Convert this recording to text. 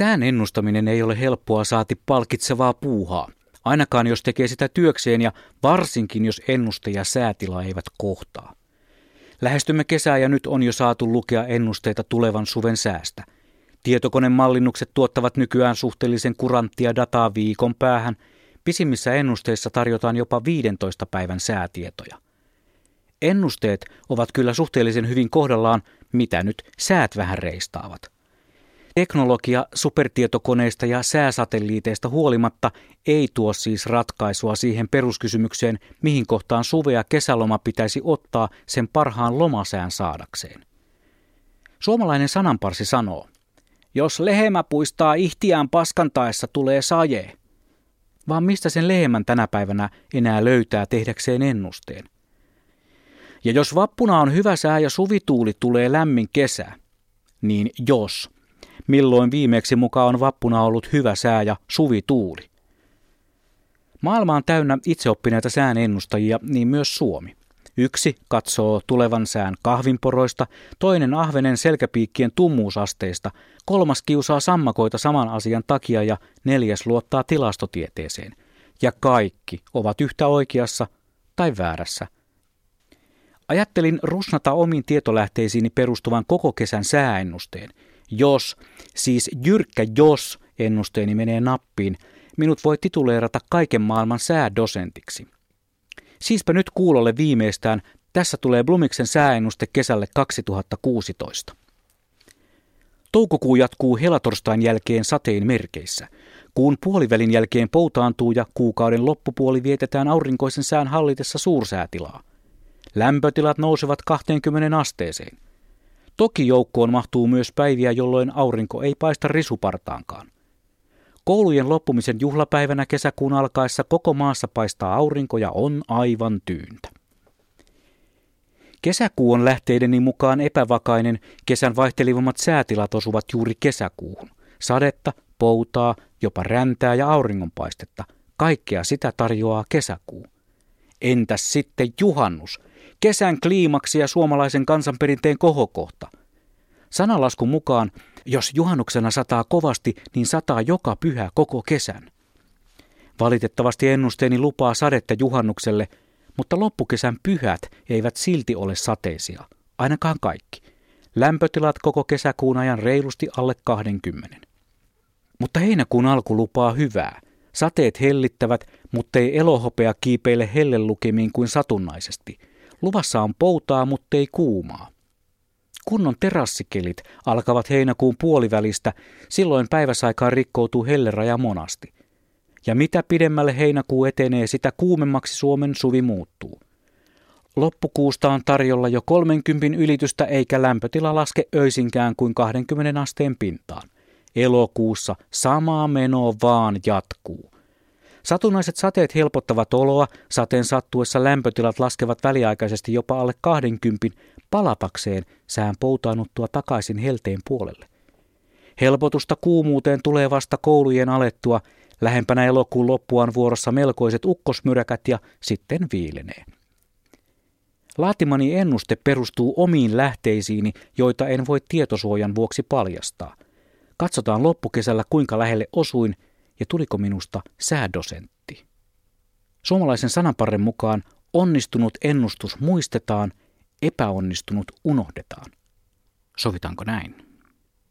Sään ennustaminen ei ole helppoa saati palkitsevaa puuhaa, ainakaan jos tekee sitä työkseen ja varsinkin jos ennuste ja säätila eivät kohtaa. Lähestymme kesää ja nyt on jo saatu lukea ennusteita tulevan suven säästä. Tietokonemallinnukset tuottavat nykyään suhteellisen kuranttia dataa viikon päähän. Pisimmissä ennusteissa tarjotaan jopa 15 päivän säätietoja. Ennusteet ovat kyllä suhteellisen hyvin kohdallaan, mitä nyt säät vähän reistaavat. Teknologia supertietokoneista ja sääsatelliiteista huolimatta ei tuo siis ratkaisua siihen peruskysymykseen, mihin kohtaan suve- ja kesäloma pitäisi ottaa sen parhaan lomasään saadakseen. Suomalainen sananparsi sanoo, jos lehmä puistaa ihtiään paskantaessa tulee saje. Vaan mistä sen lehmän tänä päivänä enää löytää tehdäkseen ennusteen? Ja jos vappuna on hyvä sää ja suvituuli tulee lämmin kesä, niin jos – milloin viimeksi mukaan on vappuna ollut hyvä sää ja suvituuli. Maailma on täynnä itseoppineita sään ennustajia, niin myös Suomi. Yksi katsoo tulevan sään kahvinporoista, toinen ahvenen selkäpiikkien tummuusasteista, kolmas kiusaa sammakoita saman asian takia ja neljäs luottaa tilastotieteeseen. Ja kaikki ovat yhtä oikeassa tai väärässä. Ajattelin rusnata omiin tietolähteisiini perustuvan koko kesän sääennusteen – jos, siis jyrkkä jos ennusteeni menee nappiin, minut voi tituleerata kaiken maailman säädosentiksi. Siispä nyt kuulolle viimeistään, tässä tulee Blumiksen sääennuste kesälle 2016. Toukokuu jatkuu helatorstain jälkeen sateen merkeissä. Kuun puolivälin jälkeen poutaantuu ja kuukauden loppupuoli vietetään aurinkoisen sään hallitessa suursäätilaa. Lämpötilat nousevat 20 asteeseen – Toki joukkoon mahtuu myös päiviä, jolloin aurinko ei paista risupartaankaan. Koulujen loppumisen juhlapäivänä kesäkuun alkaessa koko maassa paistaa aurinko ja on aivan tyyntä. Kesäkuu on lähteideni mukaan epävakainen, kesän vaihtelivammat säätilat osuvat juuri kesäkuuhun. Sadetta, poutaa, jopa räntää ja auringonpaistetta. Kaikkea sitä tarjoaa kesäkuu. Entäs sitten juhannus – kesän kliimaksi ja suomalaisen kansanperinteen kohokohta. Sanalaskun mukaan, jos juhannuksena sataa kovasti, niin sataa joka pyhä koko kesän. Valitettavasti ennusteeni lupaa sadetta juhannukselle, mutta loppukesän pyhät eivät silti ole sateisia, ainakaan kaikki. Lämpötilat koko kesäkuun ajan reilusti alle 20. Mutta heinäkuun alku lupaa hyvää. Sateet hellittävät, mutta ei elohopea kiipeile hellelukemiin kuin satunnaisesti – Luvassa on poutaa, mutta ei kuumaa. Kunnon terassikelit alkavat heinäkuun puolivälistä, silloin päiväsaikaan rikkoutuu helleraja monasti. Ja mitä pidemmälle heinäkuu etenee, sitä kuumemmaksi Suomen suvi muuttuu. Loppukuusta on tarjolla jo 30 ylitystä eikä lämpötila laske öisinkään kuin 20 asteen pintaan. Elokuussa samaa menoa vaan jatkuu. Satunnaiset sateet helpottavat oloa, sateen sattuessa lämpötilat laskevat väliaikaisesti jopa alle 20 palapakseen sään poutaannuttua takaisin helteen puolelle. Helpotusta kuumuuteen tulee vasta koulujen alettua, lähempänä elokuun loppuaan vuorossa melkoiset ukkosmyräkät ja sitten viilenee. Laatimani ennuste perustuu omiin lähteisiini, joita en voi tietosuojan vuoksi paljastaa. Katsotaan loppukesällä kuinka lähelle osuin ja tuliko minusta säädosentti. Suomalaisen sananparren mukaan onnistunut ennustus muistetaan, epäonnistunut unohdetaan. Sovitaanko näin?